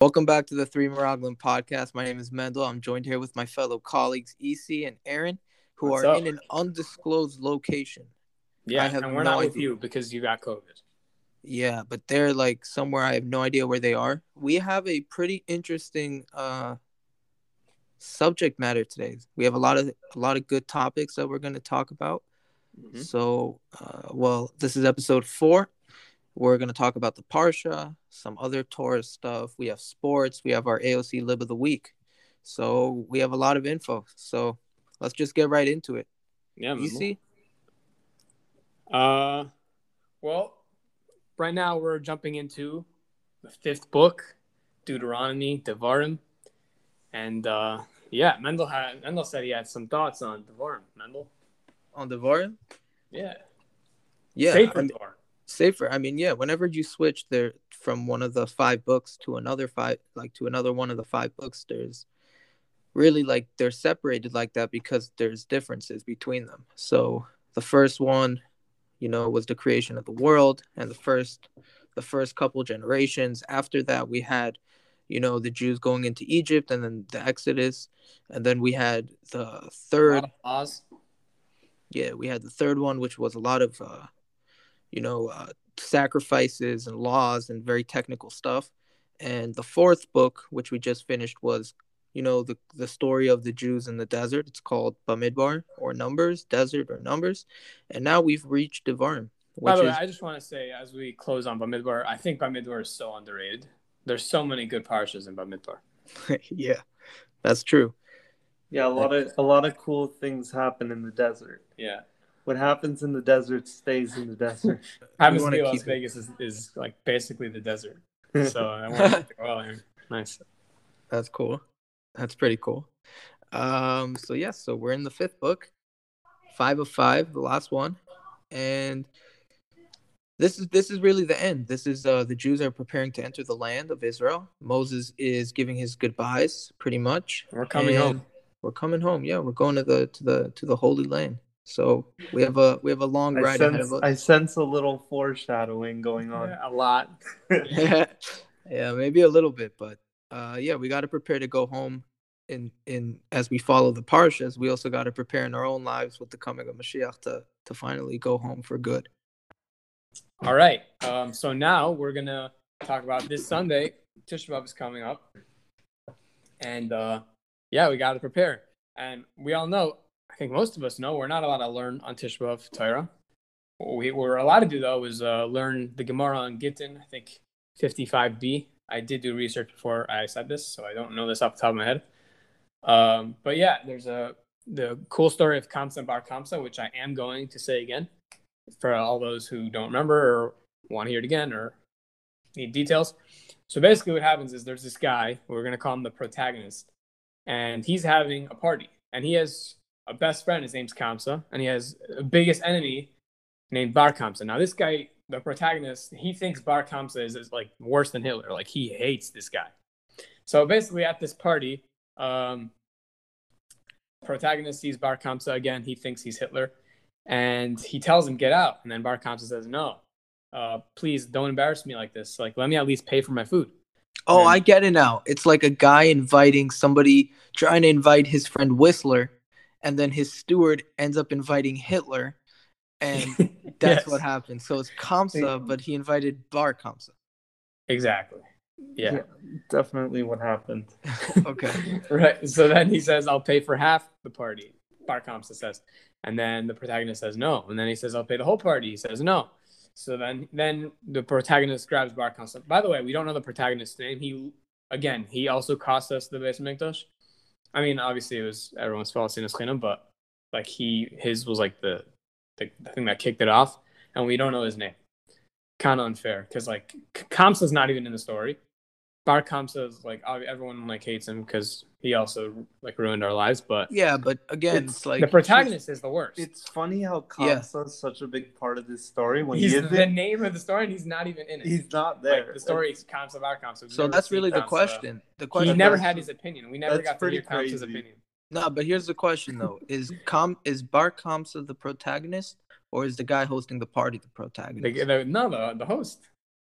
Welcome back to the Three Meraglim podcast. My name is Mendel. I'm joined here with my fellow colleagues EC and Aaron, who What's are up? in an undisclosed location. Yeah, I have and we're no not with idea. you because you got COVID. Yeah, but they're like somewhere I have no idea where they are. We have a pretty interesting uh subject matter today. We have a lot of a lot of good topics that we're going to talk about. Mhm. So, uh, well, this is episode four. We're going to talk about the Parsha, some other Torah stuff. We have sports. We have our AOC Lib of the Week. So, we have a lot of info. So, let's just get right into it. Yeah, man. EC? Uh, well, right now we're jumping into the fifth book, Deuteronomy, Devarim, and uh, yeah, Mendel had Mendel said he had some thoughts on Devarim. Mendel, On Devarim? yeah, Yeah. Sefer I mean- Devarim. Safer. I mean, yeah, whenever you switch there from one of the five books to another five, like to another one of the five books, there's really like they're separated like that because there's differences between them. So the first one, you know, was the creation of the world, and the first, the first couple generations. After that, we had, you know, the Jews going into Egypt, and then the Exodus, and then we had the third laws. yeah we had the third one which was a lot of uh you know uh, sacrifices and laws and very technical stuff and the fourth book which we just finished was you know the the story of the jews in the desert it's called bamidbar or numbers desert or numbers and now we've reached devarim By which the way, is I just want to say as we close on Bamidbar, I think Bamidbar is so underrated. There's so many good parshas in Bamidbar. yeah that's true Yeah, a lot of a lot of cool things happen in the desert. Yeah, What happens in the desert stays in the desert. happens to wanna Las Vegas is, is like basically the desert. So I want to well, here. nice. That's cool. That's pretty cool. Um, so yes, so we're in the fifth book, five of five, the last one, and this is this is really the end. This is uh, the Jews are preparing to enter the land of Israel. Moses is giving his goodbyes, pretty much. We're coming home. We're coming home. Yeah, we're going to the to the to the Holy Land. So we have a we have a long I ride ahead of us. I sense a little foreshadowing going on. Yeah, a lot. yeah, maybe a little bit, but uh, yeah, we got to prepare to go home. In in as we follow the parshas, we also got to prepare in our own lives with the coming of Mashiach to to finally go home for good. All right. Um, so now we're gonna talk about this Sunday. Tisha B'av is coming up, and uh, yeah, we got to prepare. And we all know, I think most of us know, we're not allowed to learn on Tisha B'av Torah. What we were allowed to do though is uh, learn the Gemara on Gittin. I think 55b. I did do research before I said this, so I don't know this off the top of my head. Um, but yeah, there's a the cool story of Kamtza Bar Kamtza, which I am going to say again for all those who don't remember or want to hear it again or need details. So basically, what happens is there's this guy, we're going to call him the protagonist, and he's having a party. And he has a best friend, his name's Kamtza, and he has a biggest enemy named Bar Kamtza. Now, this guy, the protagonist, he thinks Bar Kamtza is, is like worse than Hitler. Like, he hates this guy. So basically, at this party, um, protagonist sees Bar Kamtza again. He thinks he's Hitler and he tells him get out and then bar Kamtza says no uh, please don't embarrass me like this like let me at least pay for my food Oh. I get it now. It's like a guy inviting somebody trying to invite his friend Whistler, and then his steward ends up inviting Hitler, and that's Yes, what happened. So it's Kamtza, but he invited Bar Kamtza. exactly yeah, Definitely what happened. okay. right so then he says i'll pay for half the party bar Kamtza says and then the protagonist says no and then he says i'll pay the whole party he says no so then then the protagonist grabs bar Kamtza. by the way we don't know the protagonist's name he again he also cost us the Beis Mikdash. I mean obviously it was everyone's fault in his but like he his was like the, the thing that kicked it off and we don't know his name. Kind of unfair because like K- Kamtza's not even in the story bar Kamtza is like everyone like hates him because he also like ruined our lives but Yeah, but again, It's- it's, like the protagonist is the worst It's funny how Yeah. Is such a big part of this story. When he's he the isn't, name of the story and he's not even in it he's not there. like, the story is Kamtza bar Kamtza We've So that's seen really the Kamtza. question. The question. he never had his opinion we never that's got to hear pretty Kamtza's crazy. opinion No, but here's the question though: Is Com is Bar Kamtza the protagonist, or is the guy hosting the party the protagonist? the, the, no the, the host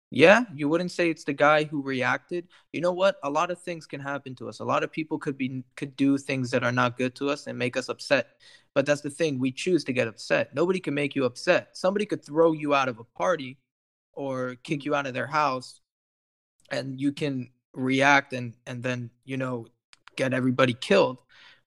Yeah, you wouldn't say it's the guy who reacted. You know what? A lot of things can happen to us. A lot of people could be could do things that are not good to us and make us upset. But that's the thing, we choose to get upset. Nobody can make you upset. Somebody could throw you out of a party or kick you out of their house and you can react and and then, you know, get everybody killed.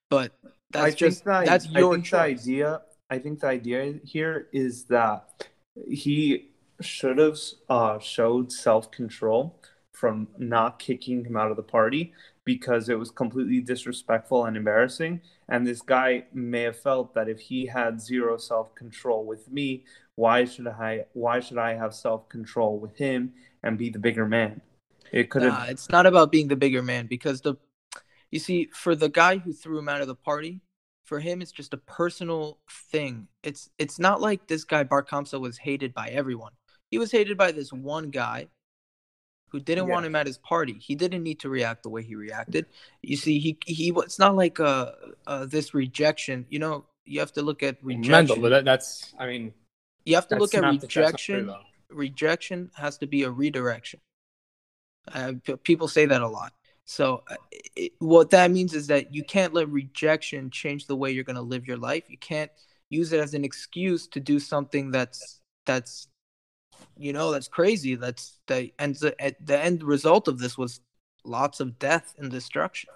But that's I just that, that's I your think the idea. I think the idea here is that he should have uh, showed self control from not kicking him out of the party because it was completely disrespectful and embarrassing. And this guy may have felt that if he had zero self control with me, why should I? Why should I have self control with him and be the bigger man? It could have. Nah, it's not about being the bigger man because the you see for the guy who threw him out of the party, for him it's just a personal thing. It's it's not like this guy Bar Kamtza was hated by everyone. He was hated by this one guy who didn't want him at his party. He didn't need to react the way he reacted. You see, he he it's not like uh, uh this rejection. You know, you have to look at rejection. but that, that's I mean You have to look at not the- true, rejection rejection has to be a redirection. Uh, people say that a lot. So, uh, it, what that means is that you can't let rejection change the way you're going to live your life. You can't use it as an excuse to do something that's that's you know that's crazy. That's the and the, the end result of this was lots of death and destruction.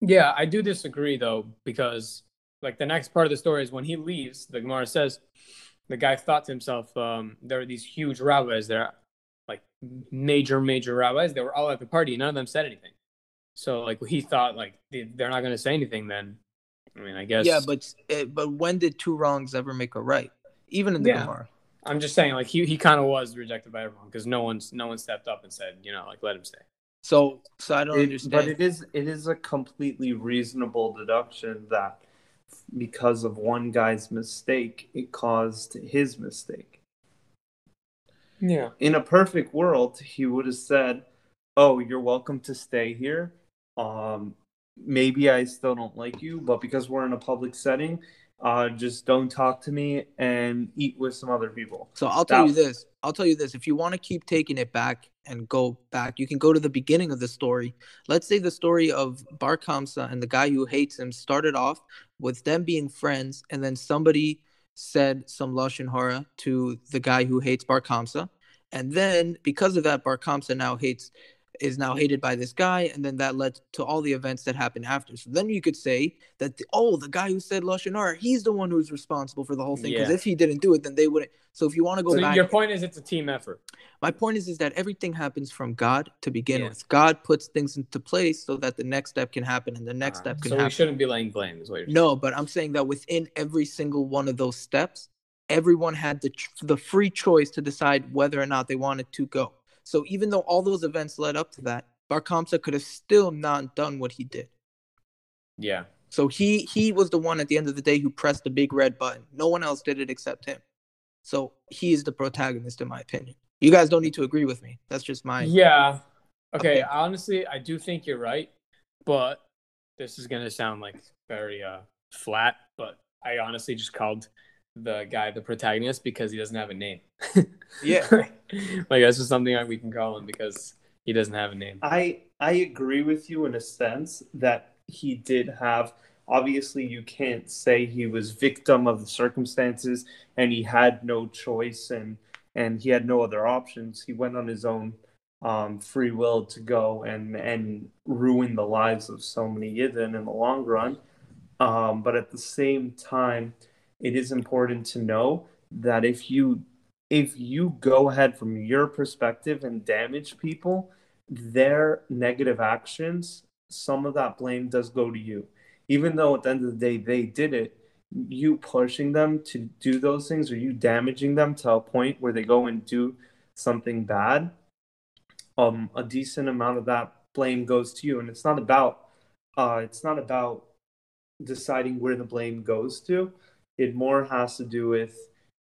Yeah, I do disagree though because like the next part of the story is when he leaves, the Gemara says the guy thought to himself, um, there are these huge rabbis there, like major, major rabbis. They were all at the party. None of them said anything. So like he thought like they- they're not going to say anything. Then I mean, I guess. Yeah, but uh, but when did two wrongs ever make a right? Even in the Yeah. Gemara. I'm just saying like he he kind of was rejected by everyone because no one's no one stepped up and said you know like let him stay. So so I don't It- understand. but it is it is a completely reasonable deduction that because of one guy's mistake, it caused his mistake. Yeah. In a perfect world, he would have said, "Oh, you're welcome to stay here. Um, maybe I still don't like you, but because we're in a public setting, uh, just don't talk to me and eat with some other people." So I'll tell That- you this. I'll tell you this. If you want to keep taking it back and go back, you can go to the beginning of the story. Let's say the story of Bar Kamtza and the guy who hates him started off with them being friends, and then somebody said some lashon hara to the guy who hates Bar Kamtza, and then because of that, Bar Kamtza now hates is now hated by this guy, and then that led to all the events that happened after. So then you could say that the, oh, the guy who said lashon hara, he's the one who's responsible for the whole thing. Because Yeah. if he didn't do it, then they wouldn't. So if you want to go So back, your point is it's a team effort. my point is is that everything happens from God to begin Yeah. with. God puts things into place so that the next step can happen, and the next Alright, step can happen. so we shouldn't be laying blame. Is what you're saying. No, but I'm saying that within every single one of those steps, everyone had the the free choice to decide whether or not they wanted to go. So even though all those events led up to that, Bar Kamtza could have still not done what he did. Yeah. So he he was the one at the end of the day who pressed the big red button. No one else did it except him. So he is the protagonist, in my opinion. You guys don't need to agree with me. That's just my Yeah. Okay. Okay. Honestly, I do think you're right, but this is gonna sound like very uh flat. But I honestly just called the guy the protagonist because he doesn't have a name. Yeah. like that's just something we can call him because he doesn't have a name. I I agree with you in a sense that he did have obviously you can't say he was victim of the circumstances and he had no choice and and he had no other options. He went on his own um, free will to go and and ruin the lives of so many Yidden in the long run. Um, but at the same time, it is important to know that if you if you go ahead from your perspective and damage people, their negative actions, some of that blame does go to you. Even though at the end of the day they did it, you pushing them to do those things or you damaging them to a point where they go and do something bad, um, a decent amount of that blame goes to you. And it's not about uh it's not about deciding where the blame goes to. It more has to do with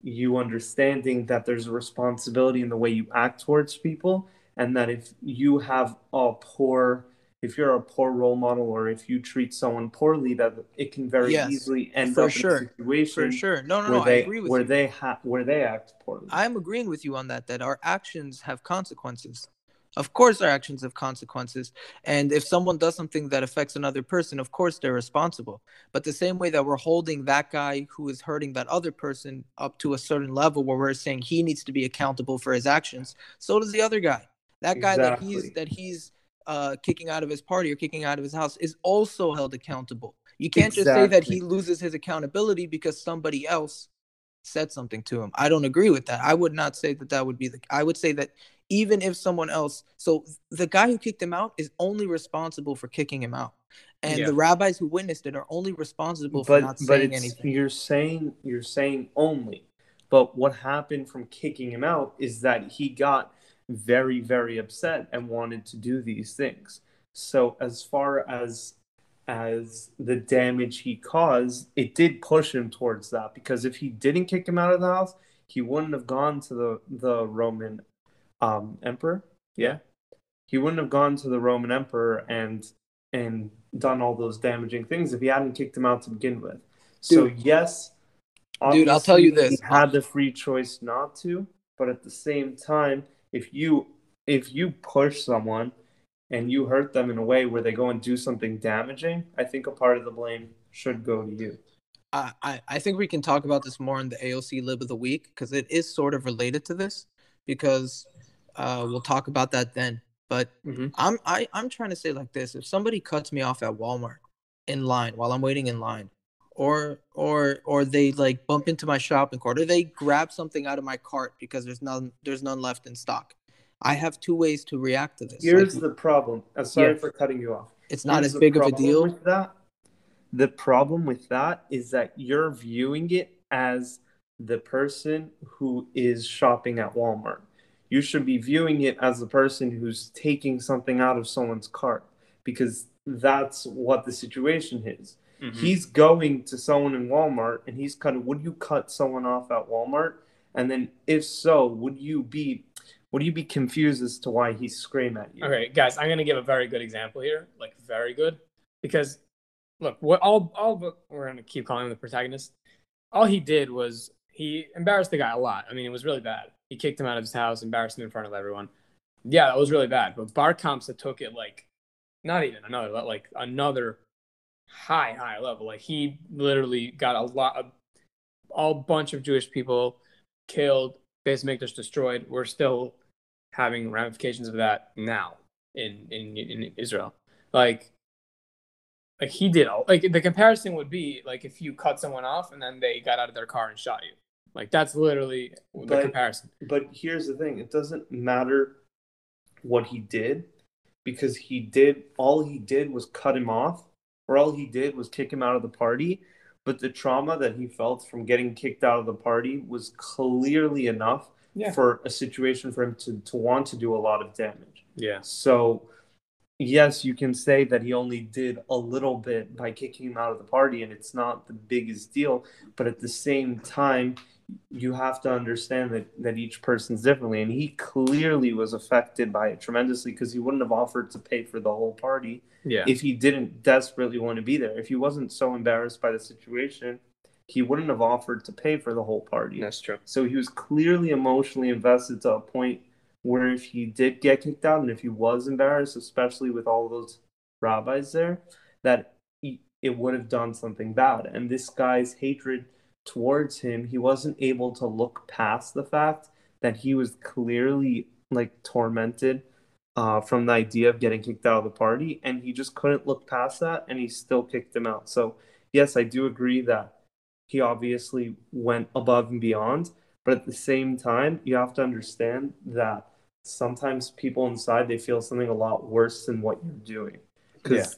you understanding that there's a responsibility in the way you act towards people and that if you have a poor if you're a poor role model or if you treat someone poorly, that it can very Yes, easily end for up sure. in a situation For sure. No, no, where no. they I agree with where you. they ha- where they act poorly. I'm agreeing with you on that, that our actions have consequences. Of course, our actions have consequences. And if someone does something that affects another person, of course, they're responsible. But the same way that we're holding that guy who is hurting that other person up to a certain level where we're saying he needs to be accountable for his actions, so does the other guy. That guy that he's that he's uh, kicking out of his party or kicking out of his house is also held accountable. You can't just say that he loses his accountability because somebody else said something to him. I don't agree with that. I would not say that that would be the. I would say that even if someone else, so the guy who kicked him out is only responsible for kicking him out, and Yeah. the rabbis who witnessed it are only responsible for but not but saying anything. you're saying you're saying only. But what happened from kicking him out is that he got very very upset and wanted to do these things. So as far as as the damage he caused, it did push him towards that because if he didn't kick him out of the house, he wouldn't have gone to the the Roman um, emperor. Yeah, he wouldn't have gone to the Roman emperor and and done all those damaging things if he hadn't kicked him out to begin with. So yes, Dude, I'll tell you this. he had the free choice not to, but at the same time, if you if you push someone and you hurt them in a way where they go and do something damaging, I think a part of the blame should go to you. I, I I think we can talk about this more in the AOC Lib of the Week because it is sort of related to this because uh, we'll talk about that then. But Mhm. I'm I, I'm trying to say like this: if somebody cuts me off at Walmart in line while I'm waiting in line, or or or they like bump into my shopping cart, or they grab something out of my cart because there's none there's none left in stock, I have two ways to react to this. Here's Like, the problem. I'm sorry Yeah. for cutting you off. it's not Here's as big of a deal. With that. The problem with that is that you're viewing it as the person who is shopping at Walmart. You should be viewing it as the person who's taking something out of someone's cart because that's what the situation is. Mhm. He's going to someone in Walmart and he's cutting. Would you cut someone off at Walmart? And then, if so, would you be would you be confused as to why he scream at you? Okay, guys, I'm gonna give a very good example here, like very good, because look, what all all but we're gonna keep calling him the protagonist. All he did was he embarrassed the guy a lot. I mean, it was really bad. He kicked him out of his house, embarrassed him in front of everyone. Yeah, that was really bad. But Bar Kamtza took it like not even another, like another high, high level. Like he literally got a lot of all bunch of Jewish people killed, Beis Mikdash destroyed. We're still having ramifications of that now in in in Israel. Like like he did all like the comparison would be like if you cut someone off and then they got out of their car and shot you. Like that's literally the But- comparison. But here's the thing: it doesn't matter what he did because he did all he did was cut him off, or all he did was kick him out of the party. But the trauma that he felt from getting kicked out of the party was clearly enough Yeah. for a situation for him to, to want to do a lot of damage. Yeah. So, yes, you can say that he only did a little bit by kicking him out of the party, and it's not the biggest deal. But at the same time, you have to understand that, that each person's differently. And he clearly was affected by it tremendously because he wouldn't have offered to pay for the whole party Yeah. if he didn't desperately want to be there. If he wasn't so embarrassed by the situation, he wouldn't have offered to pay for the whole party. That's true. So he was clearly emotionally invested to a point where if he did get kicked out and if he was embarrassed, especially with all those rabbis there, that he, it would have done something bad. And this guy's hatred towards him, he wasn't able to look past the fact that he was clearly like tormented uh, from the idea of getting kicked out of the party, and he just couldn't look past that, and he still kicked him out. So yes, I do agree that he obviously went above and beyond. But at the same time, you have to understand that sometimes people inside they feel something a lot worse than what you're doing. 'Cause-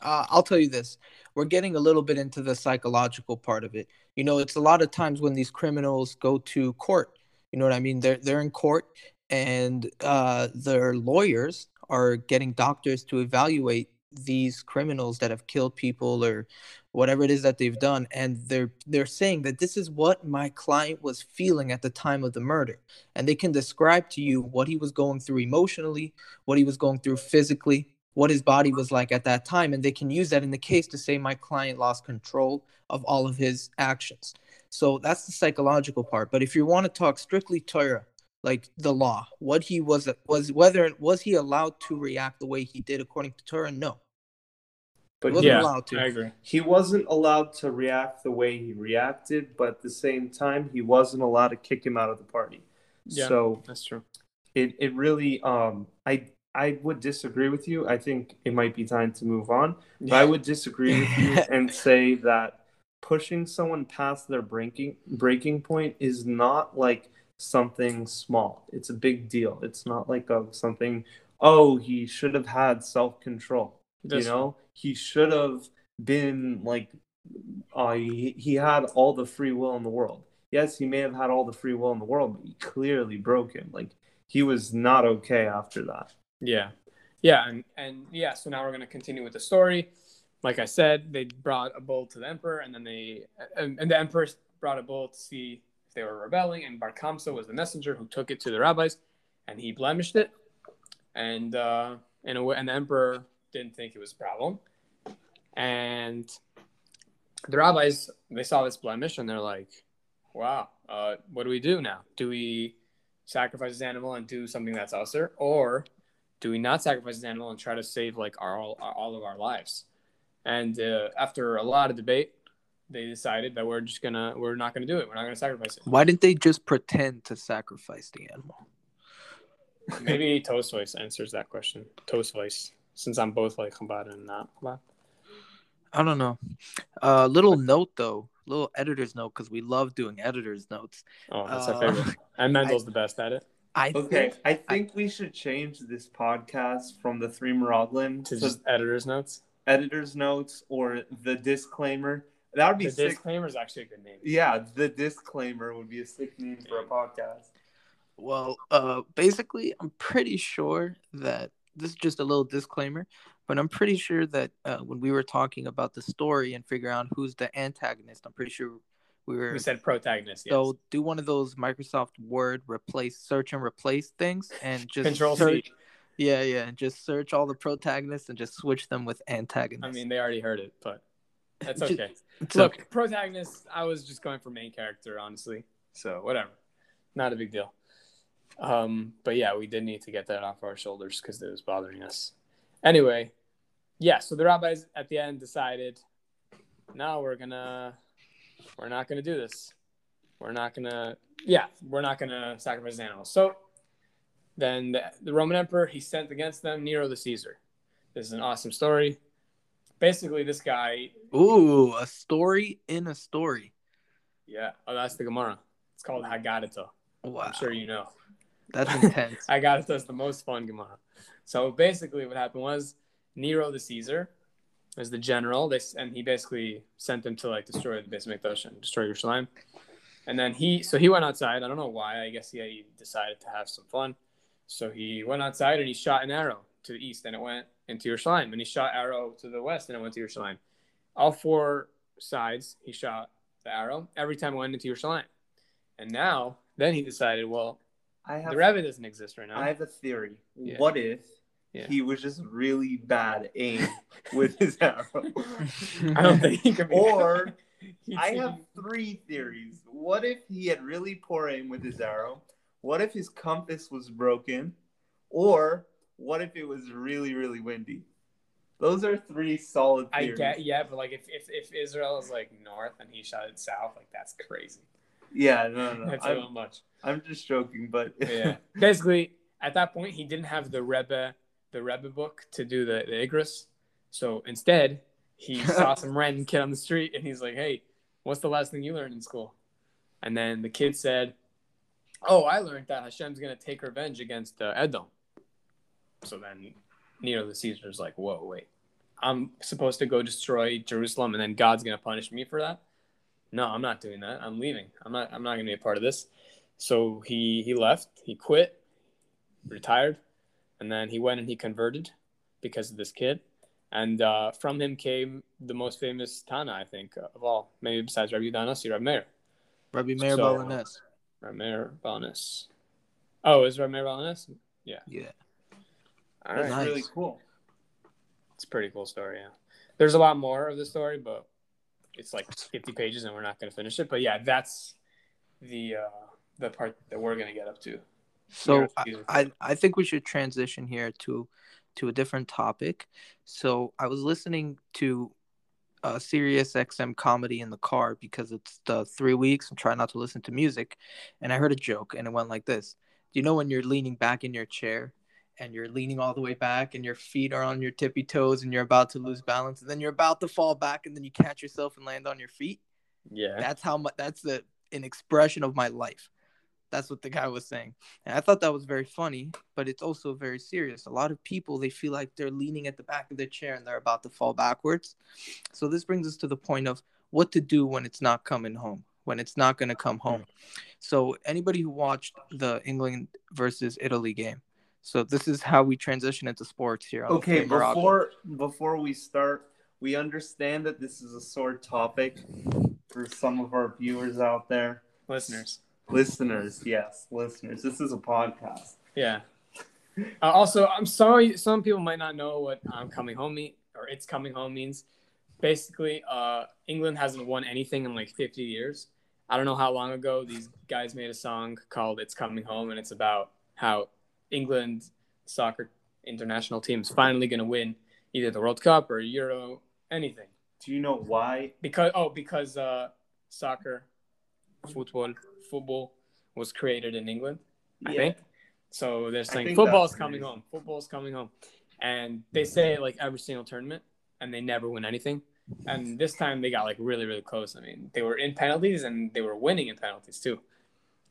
uh, I'll tell you this. We're getting a little bit into the psychological part of it. You know, it's a lot of times when these criminals go to court. You know what I mean? They're they're in court, and uh, their lawyers are getting doctors to evaluate these criminals that have killed people or whatever it is that they've done, and they're they're saying that this is what my client was feeling at the time of the murder, and they can describe to you what he was going through emotionally, what he was going through physically, what his body was like at that time and they can use that in the case to say my client lost control of all of his actions so that's the psychological part but if you want to talk strictly torah like the law what he was was whether was he allowed to react the way he did according to torah no But wasn't yeah, allowed to. I agree. he wasn't allowed to react the way he reacted, but at the same time, he wasn't allowed to kick him out of the party. Yeah. So That's true. it, it really um I I would disagree with you. I think it might be time to move on. But I would disagree with you and say that pushing someone past their breaking breaking point is not like something small. It's a big deal. It's not like a something. Oh, he should have had self control. You That's know, he should have been like. Uh, he, he had all the free will in the world. Yes, he may have had all the free will in the world, but he clearly broke him. Like he was not okay after that. Yeah. Yeah, and, and yeah, so now we're gonna continue with the story. Like I said, they brought a bull to the emperor, and then they and, and the emperor brought a bull to see if they were rebelling, and Bar Kamtza was the messenger who took it to the rabbis, and he blemished it, and uh, in a way, and the emperor didn't think it was a problem, and the rabbis they saw this blemish, and they're like, "Wow, uh, what do we do now? Do we sacrifice this animal and do something that's usher, or do we not sacrifice this animal and try to save like our all, all of our lives and uh, after a lot of debate they decided that we're just gonna we're not gonna do it we're not gonna sacrifice it Why didn't they just pretend to sacrifice the animal? maybe Tosfos answers that question Tosfos since i'm both like Chabad and not Chabad. I don't know. Uh, little note though, little editor's note because we love doing editor's notes. oh that's Uh, our favorite and mendel's the best at it I Okay, think I think we should change this podcast from the three Meraglim to to just editor's notes editor's notes or the disclaimer. That would be the sick. disclaimer is actually a good name Yeah, the disclaimer would be a sick name for a podcast. Well, uh, basically, I'm pretty sure that this is just a little disclaimer, but I'm pretty sure that uh, when we were talking about the story and figuring out who's the antagonist, I'm pretty sure we were. we said protagonist yes. So do one of those Microsoft Word replace, search and replace things, and just control search. c Yeah, yeah, and just search all the protagonists and just switch them with antagonists. i mean they already heard it but that's okay It's Look, okay. protagonist, I was just going for main character, honestly. So whatever, not a big deal. Um, but yeah, we did need to get that off our shoulders because it was bothering us. Anyway, yeah. So the rabbis at the end decided, now we're gonna, we're not gonna do this. We're not gonna, yeah, we're not gonna sacrifice animals. So then the, the Roman emperor he sent against them Nero the Caesar. This is an awesome story. Basically, this guy Ooh, a story in a story. Yeah. Oh, that's the Gemara. It's called Haggadah. Wow, I'm sure you know. that's intense. Haggadah is the most fun Gemara. So basically, what happened was Nero the Caesar was the general. This and he basically sent them to like destroy the Beis Mikdash and destroy Yerushalayim. And then he, so he went outside. I don't know why. I guess he, he decided to have some fun. So he went outside and he shot an arrow to the east, and it went into Yerushalayim. And he shot arrow to the west, and it went to Yerushalayim. All four sides, he shot the arrow. Every time it went into Yerushalayim. And now, then he decided, well, I have the Rebbe doesn't exist right now. I have a theory. Yeah. What if Yeah. he was just really bad aim with his arrow? I don't think he could be. Or I have three theories. What if he had really poor aim with his arrow? What if his compass was broken? Or what if it was really, really windy? Those are three solid I get, yeah, but like if, if, if Israel is like north and he shot it south, like that's crazy. Yeah, no, no, no. That's I'm, much. I'm just joking, but Yeah. Basically, at that point, he didn't have the Rebbe, the Rebbe book to do the, the Igros. So instead, he saw some random kid on the street and he's like, hey, what's the last thing you learned in school? And then the kid said, oh, I learned that Hashem's going to take revenge against uh, Edom. So then Nero the Caesar's like, whoa, wait. I'm supposed to go destroy Jerusalem and then God's going to punish me for that? No, I'm not doing that. I'm leaving. I'm not I'm not going to be a part of this. So he he left, he quit, retired, and then he went and he converted because of this kid. And uh, from him came the most famous Tanna, I think, of all, maybe besides Rabbi Danasi, Rabbi Meir. Rabbi Meir So- Baal HaNes. Rabbi Meir Baal HaNes. Oh, is Rabbi Meir Baal HaNes? Yeah. All that's right. Nice. really cool. It's a pretty cool story. Yeah, there's a lot more of the story, but it's like 50 pages, and we're not going to finish it. But yeah, that's the uh, the part that we're going to get up to. So I. I I think we should transition here to to a different topic. So I was listening to a Sirius XM comedy in the car because it's the three weeks. I'm trying not to listen to music, and I heard a joke, and it went like this: Do you know when you're leaning back in your chair? And you're leaning all the way back, and your feet are on your tippy toes, and you're about to lose balance, and then you're about to fall back, and then you catch yourself and land on your feet. Yeah, That's how much. That's the an expression of my life. That's what the guy was saying, and I thought that was very funny. But it's also very serious. A lot of people they feel like they're leaning at the back of their chair and they're about to fall backwards. So this brings us to the point of what to do when it's not coming home, when it's not going to come home. So anybody who watched the England versus Italy game. So this is how we transition into sports here. on Okay, before before we start, we understand that this is a sore topic for some of our viewers out there. listeners. Listeners, yes, listeners. This is a podcast. Yeah. Uh, also, I'm sorry. Some people might not know what "I'm coming home" mean or "It's coming home" means. Basically, uh, England hasn't won anything in like 50 years. I don't know how long ago these guys made a song called "It's Coming Home," and it's about how England soccer international team is finally going to win either the World Cup or Euro, anything. Do you know why? Because oh, because uh, soccer, football, football was created in England. I think. So they're saying think football's coming the home. Football's coming home. And they say it like every single tournament and they never win anything. And this time they got like really, really close. I mean, they were in penalties and they were winning in penalties too.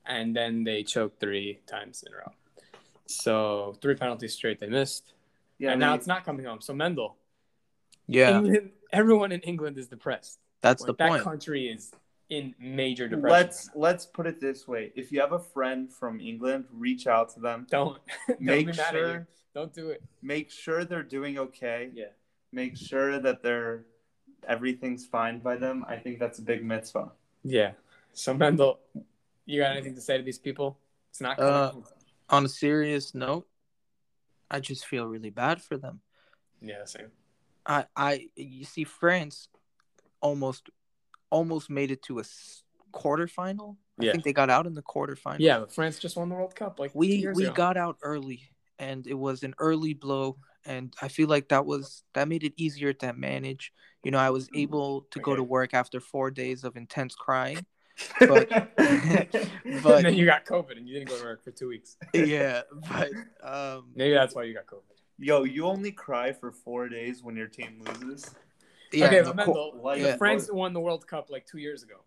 And then they choked three times in a row. So three penalties straight they missed. Yeah, and now it's not coming home. So Mendel, yeah, England, everyone in England is depressed. that's Like, the that point. country is in major depression. let's let's put it this way: if you have a friend from England, reach out to them. don't don't Make be mad at you. sure Don't do it. make sure they're doing okay. Yeah. Make sure that they're everything's fine by them. I think that's a big mitzvah. Yeah. So Mendel, you got anything to say to these people? It's not coming Uh, on a serious note, I just feel really bad for them. Yeah, same. I, I, you see, France almost, almost made it to a s- quarterfinal. I think they got out in the quarterfinal. Yeah, but France just won the World Cup like we we ago. got out early, and it was an early blow, and I feel like that was that made it easier to manage. You know, I was able to go to work after four days of intense crying. but and but then you got COVID and you didn't go to work for two weeks. yeah, but um, Maybe that's why you got COVID. yo, you only cry for four days when your team loses. Yeah, okay, the Mendel, like- the Yeah. France won the World Cup like two years ago.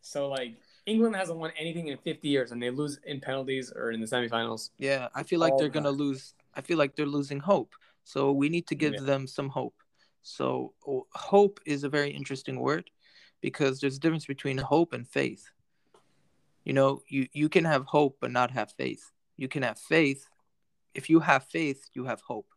So like England hasn't won anything in 50 years, and they lose in penalties or in the semifinals. Yeah, I feel like all they're the gonna lose. I feel like they're losing hope. So we need to give Yeah. them some hope. So oh, hope is a very interesting word because there's a difference between hope and faith. You know, you you can have hope but not have faith. You can have faith. If you have faith, you have hope.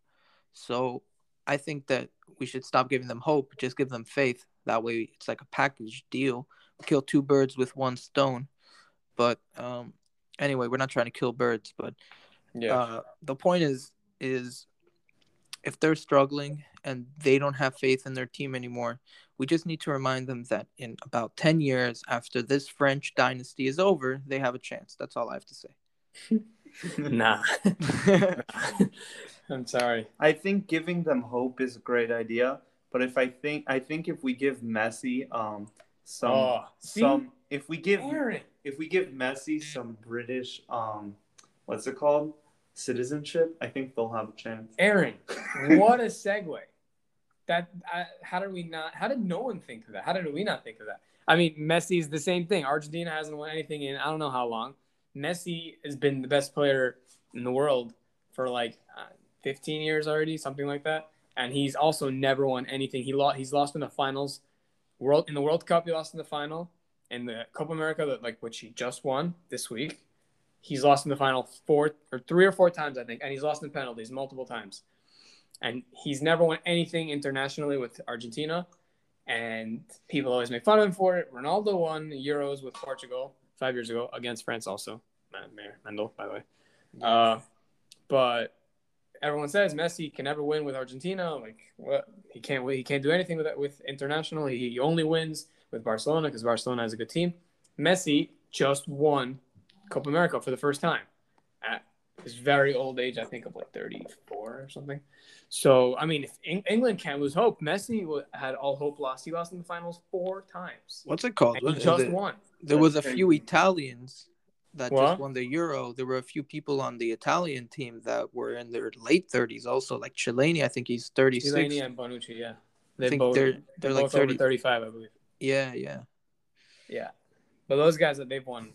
So I think that we should stop giving them hope, just give them faith. That way it's like a package deal. Kill two birds with one stone. But um anyway, we're not trying to kill birds, but uh, the point is is if they're struggling and they don't have faith in their team anymore, we just need to remind them that in about 10 years after this French dynasty is over, they have a chance. That's all I have to say. nah. I'm sorry. I think giving them hope is a great idea, but if I think I think if we give Messi um some oh, some if we give Aaron. if we give Messi some British um what's it called citizenship, I think they'll have a chance. Aaron, what a segue. That I, how did we not? How did no one think of that? How did we not think of that? I mean, Messi Messi's the same thing. Argentina hasn't won anything in I don't know how long. Messi has been the best player in the world for like uh, 15 years already, something like that. And he's also never won anything. He lost. He's lost in the finals. World in the World Cup, he lost in the final. In the Copa America, that like which he just won this week, he's lost in the final four or three or four times, I think, and he's lost in penalties multiple times. And he's never won anything internationally with Argentina. And people always make fun of him for it. Ronaldo won Euros with Portugal five years ago against France, also. Mayor Mendel, by the way. Uh, but everyone says Messi can never win with Argentina. Like what? He can't win. He can't do anything with with international. He, he only wins with Barcelona because Barcelona has a good team. Messi just won Copa America for the first time at his very old age. I think of like 34 or something. So I mean, if Eng- England can't lose hope, Messi wa- had all hope lost. He lost in the finals four times. What's it called? And he just there, won. there was a few crazy. Italians that What? just won the Euro. There were a few people on the Italian team that were in their late 30s also, like Chiellini, I think he's 36. Delaney and Bonucci, yeah. They think both, they're- they're, they're like both over 30 35, I believe. Yeah, yeah. Yeah, but those guys that they've won.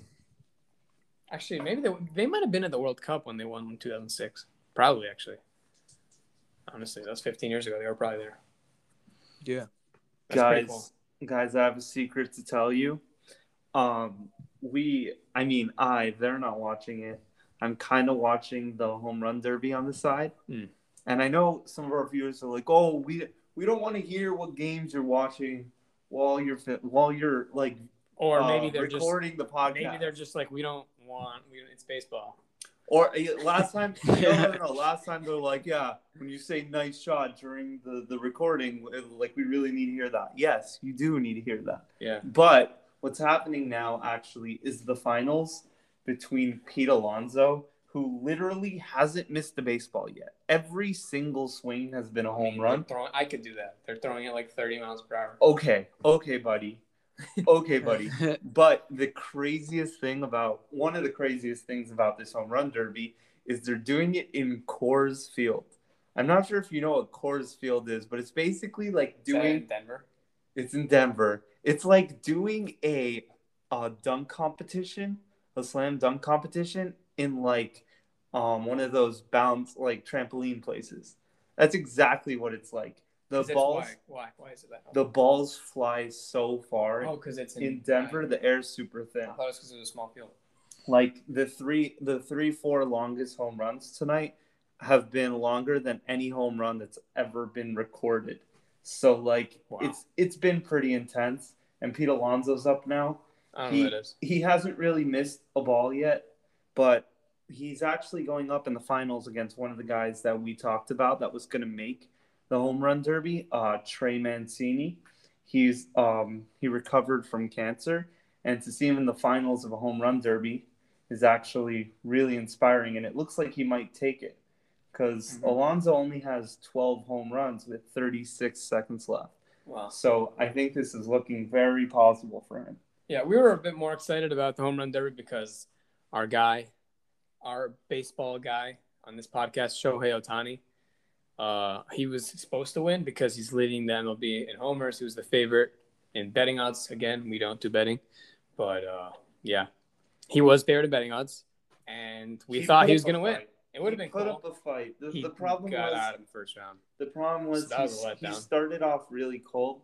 Actually, maybe they they might have been at the World Cup when they won in 2006. Probably, actually. Honestly, that was 15 years ago. They were probably there. Yeah. That's guys, cool. guys, I have a secret to tell you. Um, we, I mean, I, they're not watching it. I'm kind of watching the home run derby on the side, Hmm. and I know some of our viewers are like, "Oh, we we don't want to hear what games you're watching while you're while you're like Or uh, maybe they're just recording the podcast." maybe they're just like we don't want we, it's baseball. Or last time, no, no, no, Last time they're like, yeah, when you say nice shot during the the recording, like we really need to hear that. Yes, you do need to hear that. Yeah. But what's happening now actually is the finals between Pete Alonso, who literally hasn't missed a baseball yet. Every single swing has been a home mean, run. Throwing, I could do that. They're throwing it like 30 miles per hour. Okay, okay, buddy. Okay, buddy. But the craziest thing about one of the craziest things about this home run derby is they're doing it in Coors Field. I'm not sure if you know what Coors Field is, but it's basically like Is that in doing Denver. It's in Denver. It's like doing a a dunk competition, a slam dunk competition in like um one of those bounce like trampoline places. That's exactly what it's like. The balls Why? Why? Why is it that? the balls fly so far oh, because it's in, in Denver, the air's super thin. I thought it was because it was a small field. Like the three, the three, four longest home runs tonight have been longer than any home run that's ever been recorded. So like Wow. it's it's been pretty intense. And Pete Alonso's up now. He know what it is. he hasn't really missed a ball yet, but he's actually going up in the finals against one of the guys that we talked about that was going to make the home run derby, uh, Trey Mancini. He's um, he recovered from cancer, and to see him in the finals of a home run derby is actually really inspiring. And it looks like he might take it because Mhm. Alonso only has 12 home runs with 36 seconds left. Wow. So I think this is looking very possible for him. Yeah, we were a bit more excited about the home run derby because our guy, our baseball guy on this podcast, Shohei Ohtani, uh, he was supposed to win because he's leading the MLB in homers. He was the favorite in betting odds. Again, we don't do betting, but uh, yeah, he was favored in betting odds, and we thought he was going to win. It would have been put cool. up a fight. The, He the problem got was out in the first round. the problem was, So was he, he started off really cold,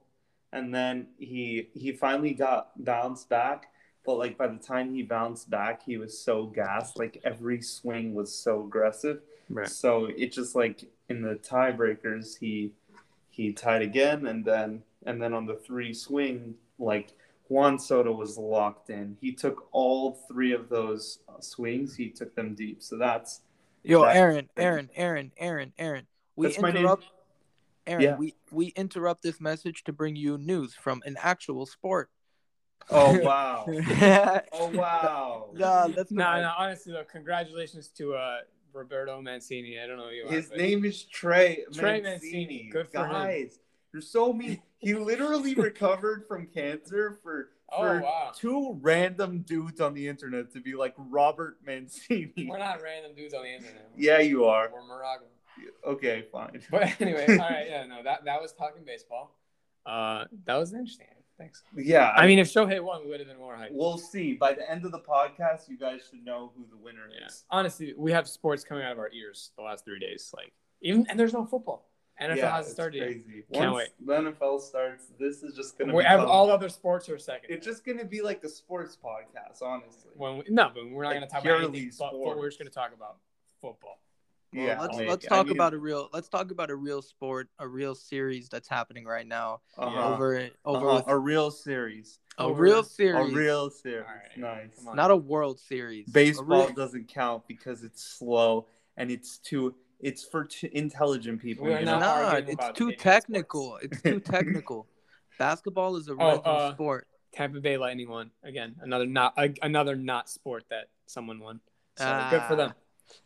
and then he he finally got bounced back. But like by the time he bounced back, he was so gassed. Like every swing was so aggressive. Right. So it just like in the tiebreakers, he he tied again, and then and then on the three swing, like Juan Soto was locked in. He took all three of those swings. He took them deep. So that's Yo, That- Aaron, Aaron, Aaron, Aaron, Aaron. We That's my name. interrupt. Aaron, Yeah. we we interrupt this message to bring you news from an actual sport. oh wow, oh wow. that's No, not. no, honestly though, congratulations to uh, Roberto Mancini. I don't know who you are. His but- name is Trey, Trey Mancini. Mancini. Good for him. Guys, you're so mean. He literally recovered from cancer for Oh for wow. two random dudes on the internet to be like Robert Mancini. We're not random dudes on the internet. Yeah, you are. We're Morago. Okay, fine. But anyway, all right, yeah, no, that that was talking baseball. Uh, that was interesting. Thanks. Yeah, I mean, if Shohei won, we would have been more hyped. we'll see. By the end of the podcast, you guys should know who the winner Yeah. is. Honestly, we have sports coming out of our ears the last three days. Like even and there's no football. NFL yeah, hasn't it's started. yet. Crazy. Can't Once the NFL starts, this is just gonna We have become- all other sports are second. It's just gonna be like a sports podcast, honestly. when we, no, but we're not Like going to talk about purely anything. But, but sports. we're just going to talk about football. Well, yeah, let's like, let's I talk mean, about a real let's talk about a real sport, a real series that's happening right now uh-huh, over over uh-huh, with a real series, a over- real series. a real series. All right, Nice. not a World Series. A Baseball real- doesn't count because it's slow and it's too It's for t- intelligent people. We are you not know? Nah, arguing it's too gaming technical. It's too technical. Basketball is a Oh, uh, sport. Tampa Bay Lightning won again. Another not a, another not sport that someone won. So good for them.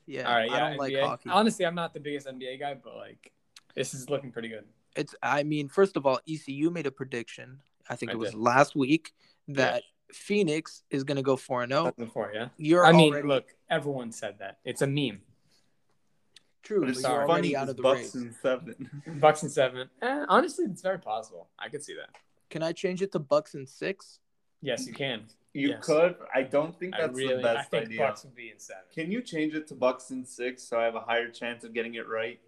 Yeah, All right, yeah. I don't like hockey. Honestly, I'm not the biggest NBA guy, but like this is looking pretty good. It's. I mean, first of all, ECU made a prediction. I think I it was did. last week that Phoenix is going to go four and zero. Before, yeah. You're I mean, already look, everyone said that. It's a meme. True, But but it's you're already funny out of the Bucks race. and seven. Bucks and seven. Eh, honestly, it's very possible. I could see that. Can I change it to Bucks and six? Yes, you can. You Yes. could. I don't think I that's really, the I best think idea. Bucks would be in seven. Can you change it to Bucks and six so I have a higher chance of getting it right?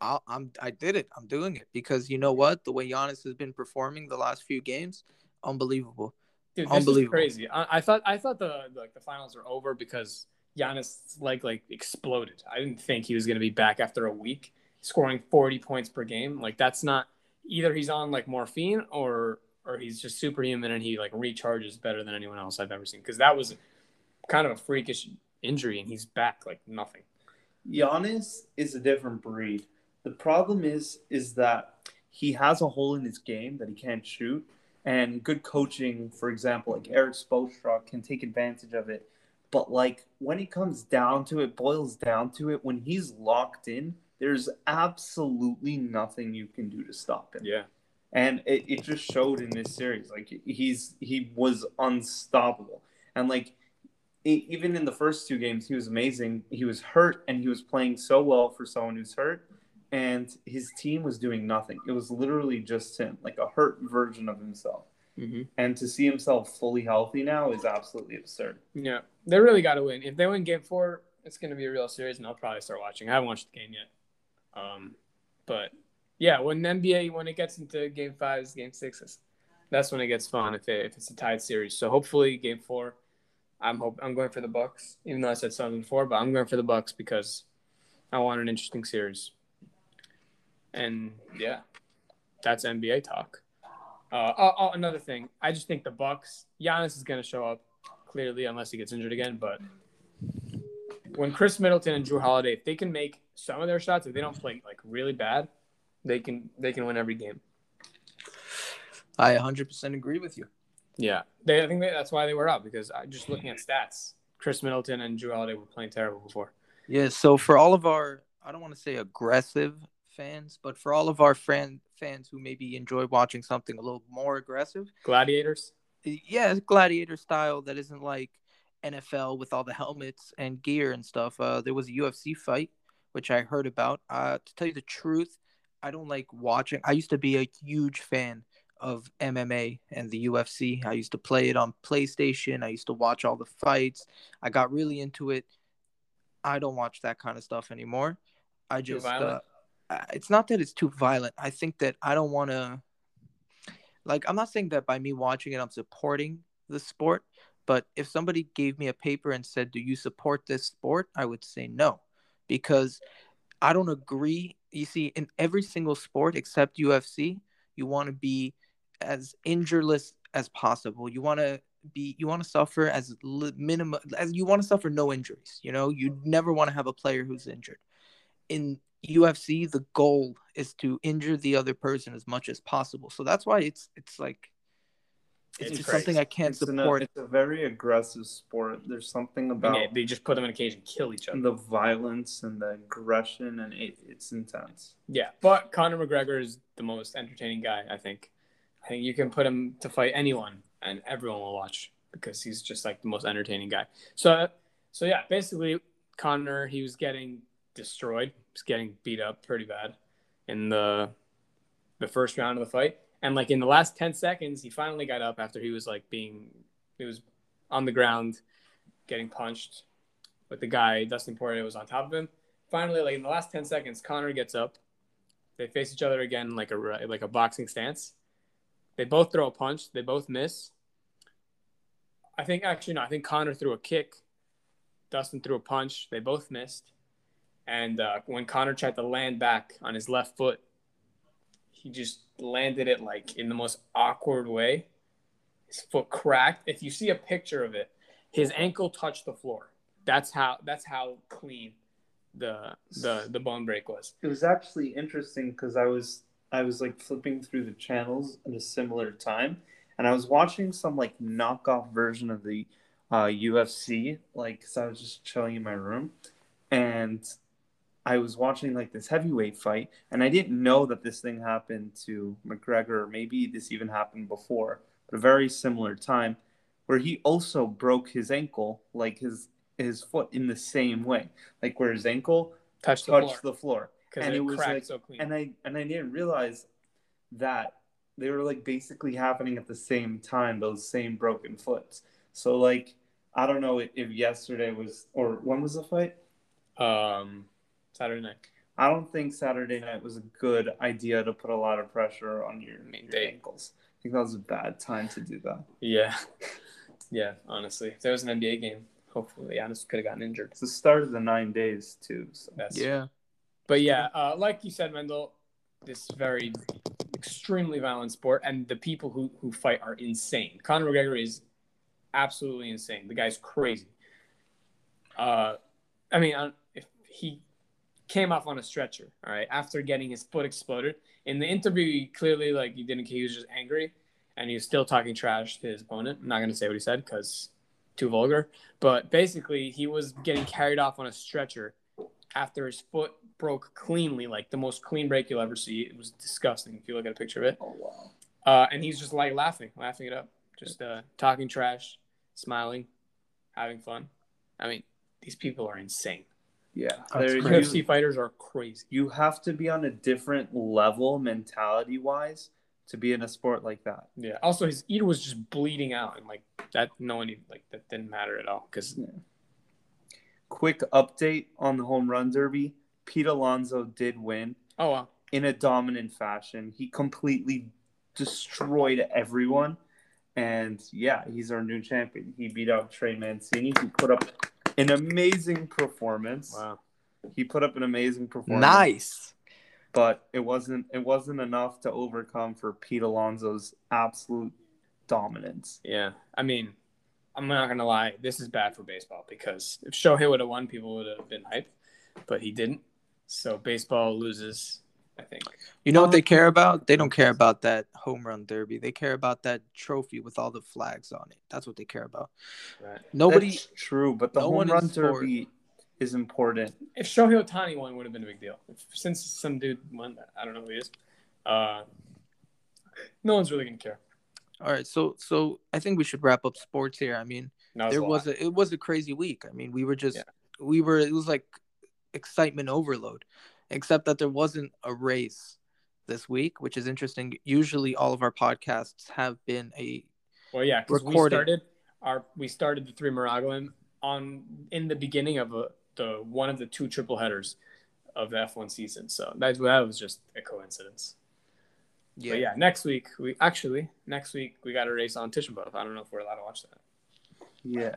I'll, I'm. I did it. I'm doing it because you know what? The way Giannis has been performing the last few games, unbelievable. Dude, this is crazy. I, I thought I thought the like the finals were over because Giannis like like exploded. I didn't think he was gonna be back after a week, scoring forty points per game. Like that's not either he's on like morphine or or he's just superhuman and he like recharges better than anyone else I've ever seen. Because that was kind of a freakish injury and he's back like nothing. Giannis is a different breed. The problem is is that he has a hole in his game that he can't shoot, and good coaching, for example, like Erik Spoelstra, can take advantage of it. But like when it comes down to it, boils down to it, when he's locked in, there's absolutely nothing you can do to stop him. Yeah. and it, it just showed in this series like he's he was unstoppable and like e- even in the first two games he was amazing he was hurt and he was playing so well for someone who's hurt and his team was doing nothing it was literally just him like a hurt version of himself Mm-hmm. and to see himself fully healthy now is absolutely absurd Yeah. They really got to win. If they win game four, it's going to be a real series, and I'll probably start watching. I haven't watched the game yet. Um, but yeah, when NBA when it gets into game fives, game sixes, that's when it gets fun. If it, if it's a tied series, so hopefully game four, I'm hope I'm going for the Bucks. Even though I said seven four, but I'm going for the Bucks because I want an interesting series. And yeah, that's NBA talk. Uh, oh, oh, another thing, I just think the Bucks. Giannis is going to show up clearly, unless he gets injured again. But when Khris Middleton and Jrue Holiday, if they can make some of their shots, if they don't play like really bad, they can they can win every game. I 100% agree with you. Yeah, they. I think they, that's why they were up because I, just looking at stats, Khris Middleton and Jrue Holiday were playing terrible before. Yeah. So for all of our, I don't want to say aggressive fans, but for all of our friend fans who maybe enjoy watching something a little more aggressive, Gladiators. yeah, gladiator style that isn't like NFL with all the helmets and gear and stuff. Uh, there was a UFC fight which I heard about. Uh, to tell you the truth, I don't like watching. I used to be a huge fan of MMA and the UFC. I used to play it on PlayStation. I used to watch all the fights. I got really into it. I don't watch that kind of stuff anymore. I just uh, it's not that it's too violent. I think that I don't want to like I'm not saying that by me watching it I'm supporting the sport, but if somebody gave me a paper and said, "Do you support this sport?" I would say no because I don't agree. You see, in every single sport except UFC, you want to be as injureless as possible. You want to be you want to suffer as minimum as you want to suffer no injuries. You know, you never want to have a player who's injured. In UFC, the goal is to injure the other person as much as possible. So that's why it's it's like it's, It's just crazy. something I can't it's, an- support. it's a very aggressive sport there's something about Yeah, they just put them in a cage and kill each other. the violence and the aggression and it, it's intense Yeah, but Conor McGregor is the most entertaining guy. I think. I think you can put him to fight anyone, and everyone will watch because he's just like the most entertaining guy. So, so yeah, basically, Conor he was getting destroyed. He was getting beat up pretty bad in the the first round of the fight, and like in the last ten seconds, he finally got up after he was like being he was on the ground, getting punched, with the guy Dustin Poirier was on top of him. Finally, like in the last ten seconds, Conor gets up. They face each other again like a like a boxing stance. They both throw a punch. They both miss. I think actually no. I think Conor threw a kick. Dustin threw a punch. They both missed. And uh, when Conor tried to land back on his left foot, he just landed it like in the most awkward way. His foot cracked. If you see a picture of it, his ankle touched the floor. That's how. That's how clean the the the bone break was. It was actually interesting because I was I was like flipping through the channels at a similar time, and I was watching some like knockoff version of the uh, UFC, like because I was just chilling in my room, and I was watching like this heavyweight fight, and I didn't know that this thing happened to McGregor. Or maybe this even happened before, but a very similar time, where he also broke his ankle, like his his foot in the same way, like where his ankle Touch the touched floor the floor and it, it was like- so clean. and I and I didn't realize that they were like basically happening at the same time. Those same broken foots. So like I don't know if, if yesterday was or when was the fight. um, Saturday night. I don't think Saturday night was a good idea to put a lot of pressure on your, I your they- ankles. I think that was a bad time to do that. Yeah, yeah. Honestly, if there was an NBA game, hopefully Giannis could have gotten injured. It's the start of the nine days too. So. That's Yeah. But yeah, uh, like you said, Mendel, this very extremely violent sport, and the people who who fight are insane. Conor McGregor is absolutely insane. The guy's crazy. Uh, I mean, if he came off on a stretcher, all right, after getting his foot exploded. In the interview, he clearly like he didn't. He was just angry, and he was still talking trash to his opponent. I'm not gonna say what he said because too vulgar. But basically, he was getting carried off on a stretcher after his foot broke cleanly, like the most clean break you'll ever see. It was disgusting if you look at a picture of it. Oh wow. Uh, and he's just like laughing, laughing it up, just uh, talking trash, smiling, having fun. I mean, these people are insane. Yeah. That's There- crazy. UFC fighters are crazy. you have to be on a different level mentality wise to be in a sport like that. Yeah. Also, his ear was just bleeding out, and like that, no one even, like that didn't matter at all because Quick update on the home run derby. Pete Alonso did win oh wow, in a dominant fashion. He completely destroyed everyone. And yeah, he's our new champion. He beat out Trey Mancini, He put up an amazing performance. wow. He put up an amazing performance. Nice. But it wasn't it wasn't enough to overcome for Pete Alonso's absolute dominance. Yeah, I mean, I'm not gonna lie. This is bad for baseball because if Shohei would have won, people would have been hyped, but he didn't. So baseball loses. I think. You know what they care about? They don't care about that home run derby. They care about that trophy with all the flags on it. That's what they care about. Right. Nobody. That's true, but the no home run is for- derby is important. If Shohei Ohtani won, it would have been a big deal. If, since some dude won I don't know who he is. Uh, no one's really gonna care. All right, so so I think we should wrap up sports here. I mean, That there a was lot. a it was a crazy week. I mean, we were just Yeah. we were it was like excitement overload, except that there wasn't a race this week, which is interesting. Usually, all of our podcasts have been a well, yeah, because we started our we started the three Meraglim on in the beginning of a, the one of the two triple headers of the F1 season. So that that was just a coincidence. yeah. But yeah, next week we actually next week we got a race on Tisha B'av. I don't know if we're allowed to watch that. Yeah.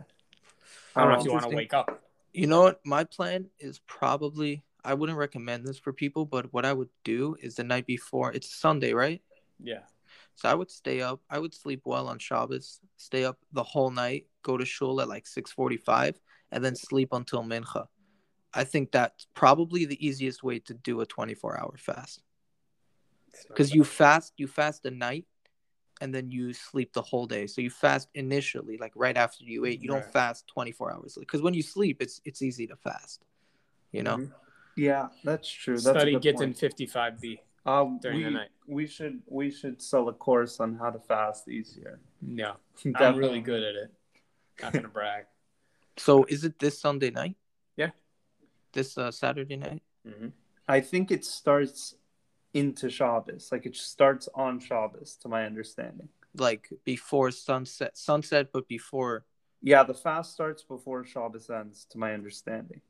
I don't know Um, if you want to wake up. You know what? My plan is probably I wouldn't recommend this for people, but what I would do is the night before. It's Sunday, right? Yeah. So I would stay up. I would sleep well on Shabbos, stay up the whole night, go to shul at like 6:45, and then sleep until mincha. I think that's probably the easiest way to do a 24-hour fast because you fast, you fast the night, and then you sleep the whole day. So you fast initially, like right after you ate. You don't fast 24 hours because when you sleep, it's it's easy to fast. You know. Mhm. Yeah, that's true. That's study good gets in 55B. Um, during we, the night. we should we should sell a course on how to fast easier. Yeah, I'm really good at it. Not gonna brag. So is it this Sunday night? Yeah. This uh, Saturday night. Mm-hmm. I think it starts into Shabbos. Like it starts on Shabbos, to my understanding. like before sunset sunset but before Yeah, the fast starts before Shabbos ends, to my understanding.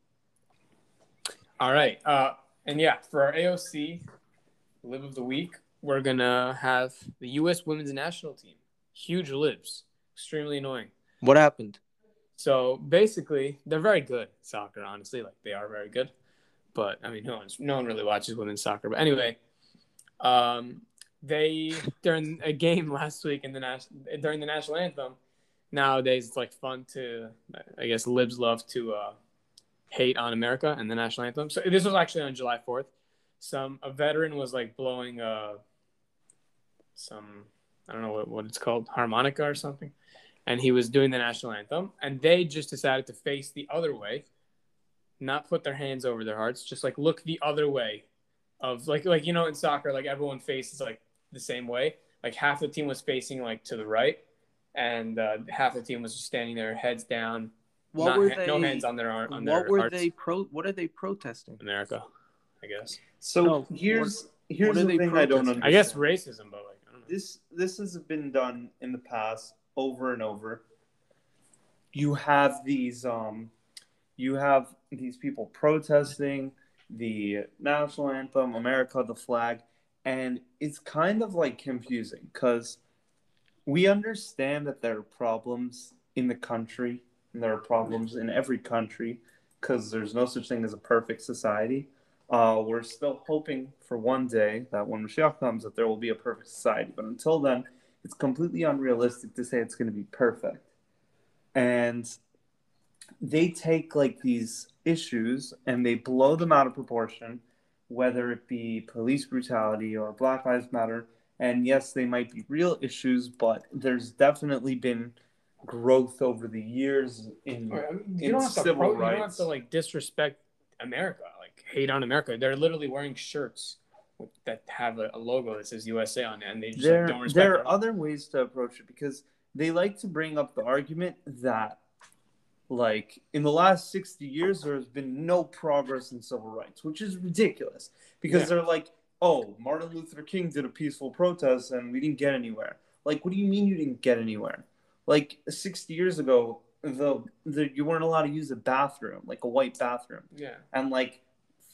All right. Uh, and yeah, for our AOC Lib of the Week, we're gonna have the U.S. Women's National Team. Huge libs, extremely annoying. what happened So basically, they're very good at soccer. Honestly, like they are very good. But I mean, no one's no one really watches women's soccer. But anyway, um, they during a game last week in the national during the national anthem. Nowadays, it's like fun to, I guess, libs love to uh, hate on America and the national anthem. So this was actually on July 4th. Some a veteran was like blowing uh some I don't know what, what it's called harmonica or something, and he was doing the national anthem, and they just decided to face the other way, not put their hands over their hearts, just like look the other way, of like like you know in soccer like everyone faces like the same way. Like half the team was facing like to the right, and uh, half the team was just standing there, heads down, What not were they? no hands on their ar- on their what were hearts. they pro? What are they protesting? America, I guess. So No, here's here's what the they thing I don't protesting? understand. I guess racism, but like I don't know. this this has been done in the past over and over. You have these um you have these people protesting the national anthem, America the flag, and it's kind of like confusing cuz we understand that there are problems in the country and there are problems in every country cuz there's no such thing as a perfect society. Uh, we're still hoping for one day that when Mashiach comes, that there will be a perfect society. But until then, it's completely unrealistic to say it's going to be perfect. And they take like these issues and they blow them out of proportion, whether it be police brutality or Black Lives Matter. And yes, they might be real issues, but there's definitely been growth over the years in I mean, in you don't have to civil pro- you don't have to like disrespect America, like hate on America. They're literally wearing shirts with, that have a, a logo that says USA on it, and they just like, don't respect. there them. are other ways to approach it because they like to bring up the argument that like in the last 60 years there has been no progress in civil rights which is ridiculous because Yeah. they're like oh martin luther king did a peaceful protest and we didn't get anywhere like what do you mean you didn't get anywhere like 60 years ago the, the you weren't allowed to use a bathroom like a white bathroom yeah, and like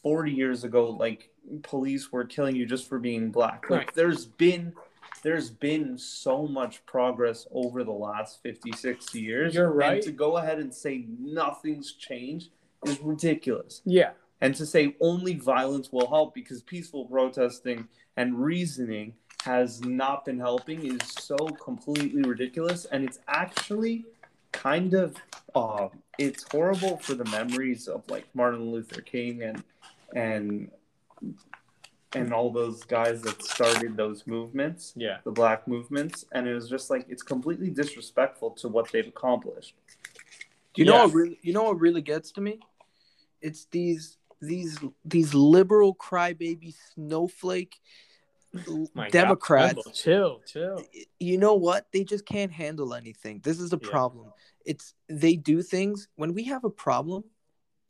40 years ago like police were killing you just for being black like Right. there's been there's been so much progress over the last 50 60 years You're right. and to go ahead and say nothing's changed is ridiculous yeah. and to say only violence will help because peaceful protesting and reasoning has not been helping is so completely ridiculous and it's actually kind of uh, it's horrible for the memories of like martin luther king and and and all those guys that started those movements Yeah. the black movements and it was just like it's completely disrespectful to what they've accomplished Do you know Yeah. what really? You know what really gets to me? It's these these these liberal crybaby snowflake My God, Democrats. Rumble, chill, chill. you know what? They just can't handle anything. This is the Yeah. problem. It's they do things when we have a problem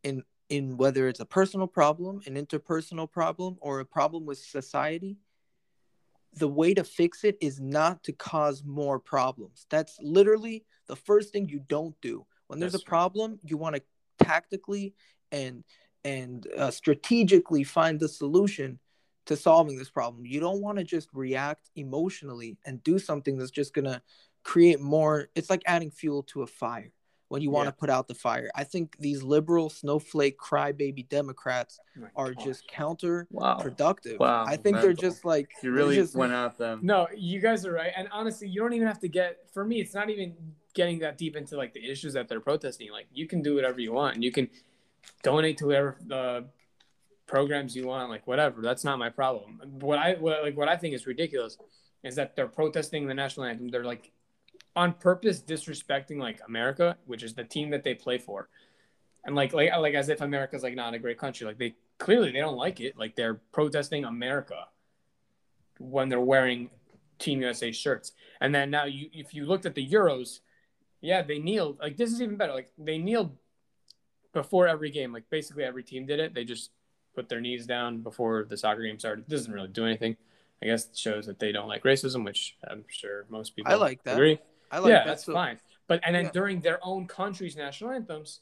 in in whether it's a personal problem, an interpersonal problem, or a problem with society. The way to fix it is not to cause more problems. That's literally the first thing you don't do. When there's That's a true. problem, you want to tactically and and uh, strategically find the solution to solving this problem. You don't want to just react emotionally and do something that's just going to create more. It's like adding fuel to a fire when you want Yeah. to put out the fire. I think these liberal snowflake crybaby Democrats My are gosh. just counterproductive. Wow, I think they're just like you really just- went at them No, you guys are right. And honestly, you don't even have to get for me, it's not even getting that deep into like the issues that they're protesting. Like you can do whatever you want and you can donate to whatever uh, programs you want, like whatever. That's not my problem. What I what, like what I think is ridiculous is that they're protesting the national anthem. They're like on purpose disrespecting like America, which is the team that they play for. And like like like as if America's like not a great country. Like they clearly they don't like it. Like they're protesting America when they're wearing Team USA shirts. And then now you if you looked at the Euros, yeah, they kneeled. Like this is even better. Like they kneeled before every game. Like basically every team did it. They just put their knees down before the soccer game started. It doesn't really do anything. I guess it shows that they don't like racism, which I'm sure most people I like that. agree. I like yeah, that. that's So- fine. But and then Yeah. during their own country's national anthems,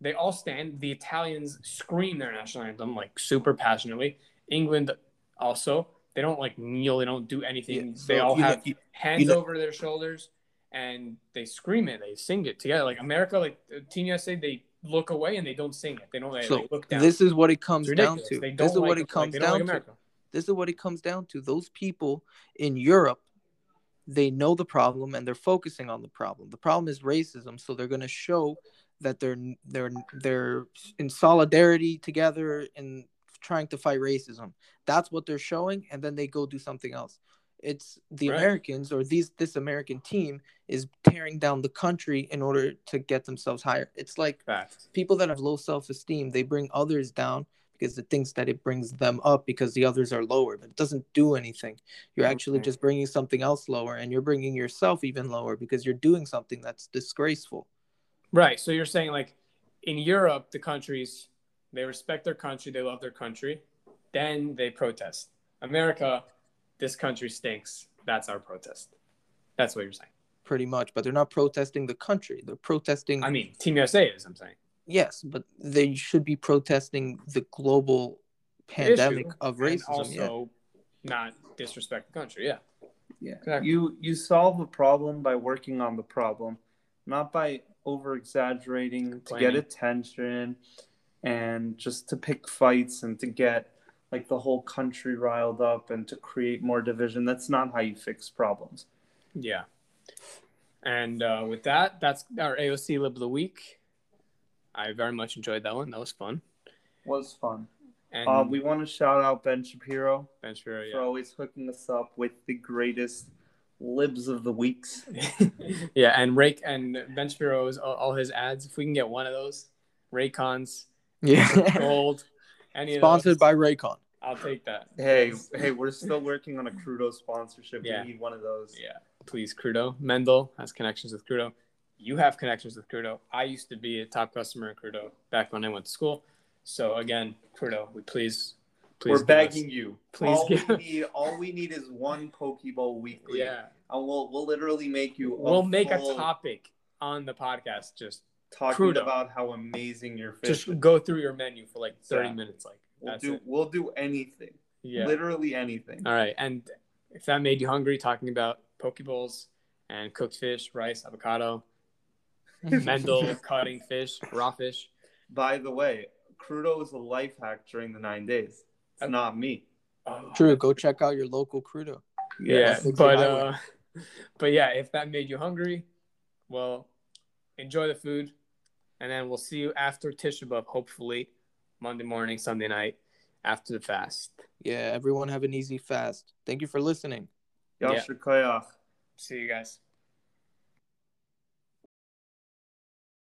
they all stand. The Italians scream their national anthem like super passionately. England also. They don't like kneel. They don't do anything. Yeah, they all you know- have you- hands know- over their shoulders and they scream it. They sing it together. Like America, like Team USA, they look away and they don't sing it. They don't. They, So they look down. this is what it comes down to. This is like, what it comes don't like down to. This is what it comes down to. Those people in Europe, they know the problem and they're focusing on the problem. The problem is racism, so they're going to show that they're they're they're in solidarity together and trying to fight racism. That's what they're showing, and then they go do something else. It's the Right. Americans or these this American team is tearing down the country in order to get themselves higher. It's like Facts. people that have low self esteem, they bring others down because it thinks that it brings them up because the others are lower, but it doesn't do anything. You're actually just bringing something else lower, and you're bringing yourself even lower because you're doing something that's disgraceful. Right. So you're saying like in Europe, the countries they respect their country, they love their country, then they protest. America, this country stinks. That's our protest. That's what you're saying. pretty much, but they're not protesting the country. They're protesting. I mean, Team USA is. I'm saying. yes, but they should be protesting the global pandemic Issue, of and racism. also not disrespect the country. Yeah. Yeah. Exactly. You you solve a problem by working on the problem, not by over exaggerating to get attention and just to pick fights and to get like the whole country riled up and to create more division. That's not how you fix problems. Yeah. And uh, with that, that's our AOC Lib of the Week. I very much enjoyed that one. That was fun. Was fun. And Uh, we want to shout out Ben Shapiro Ben Shapiro, for always hooking us up with the greatest libs of the weeks. yeah. yeah, and Raycon Ben Shapiro's all, all his ads. If we can get one of those, Raycons, Yeah. Gold, any of Sponsored by Raycon. I'll take that. Hey, hey, we're still working on a Crudo sponsorship. Yeah. We need one of those. Yeah, please, Crudo. Mendel has connections with Crudo. You have connections with Crudo. I used to be a top customer in Crudo back when I went to school. So again, Crudo, we please, please. We're begging us- you. Please all give- we need, all we need is one poke bowl weekly. Yeah, and we'll we'll literally make you. we'll make a topic on the podcast. Just talking Crudo. about how amazing your fish. just is. go through your menu for like thirty Yeah. minutes. Like We'll that's do it. we'll do anything. Yeah. Literally anything. All right, and if that made you hungry, talking about poke bowls and cooked fish, rice, avocado, Mendel cutting fish, raw fish. By the way, Crudo is a life hack during the nine days. It's Okay. not me. Oh, True. Go check out your local Crudo. Yeah, that's the but uh, but yeah, if that made you hungry, well, enjoy the food, and then we'll see you after Tisha B'av, hopefully Monday morning, Sunday night, after the fast. Yeah. Everyone have an easy fast. Thank you for listening. Yeah. Yasher Koyach. See you guys.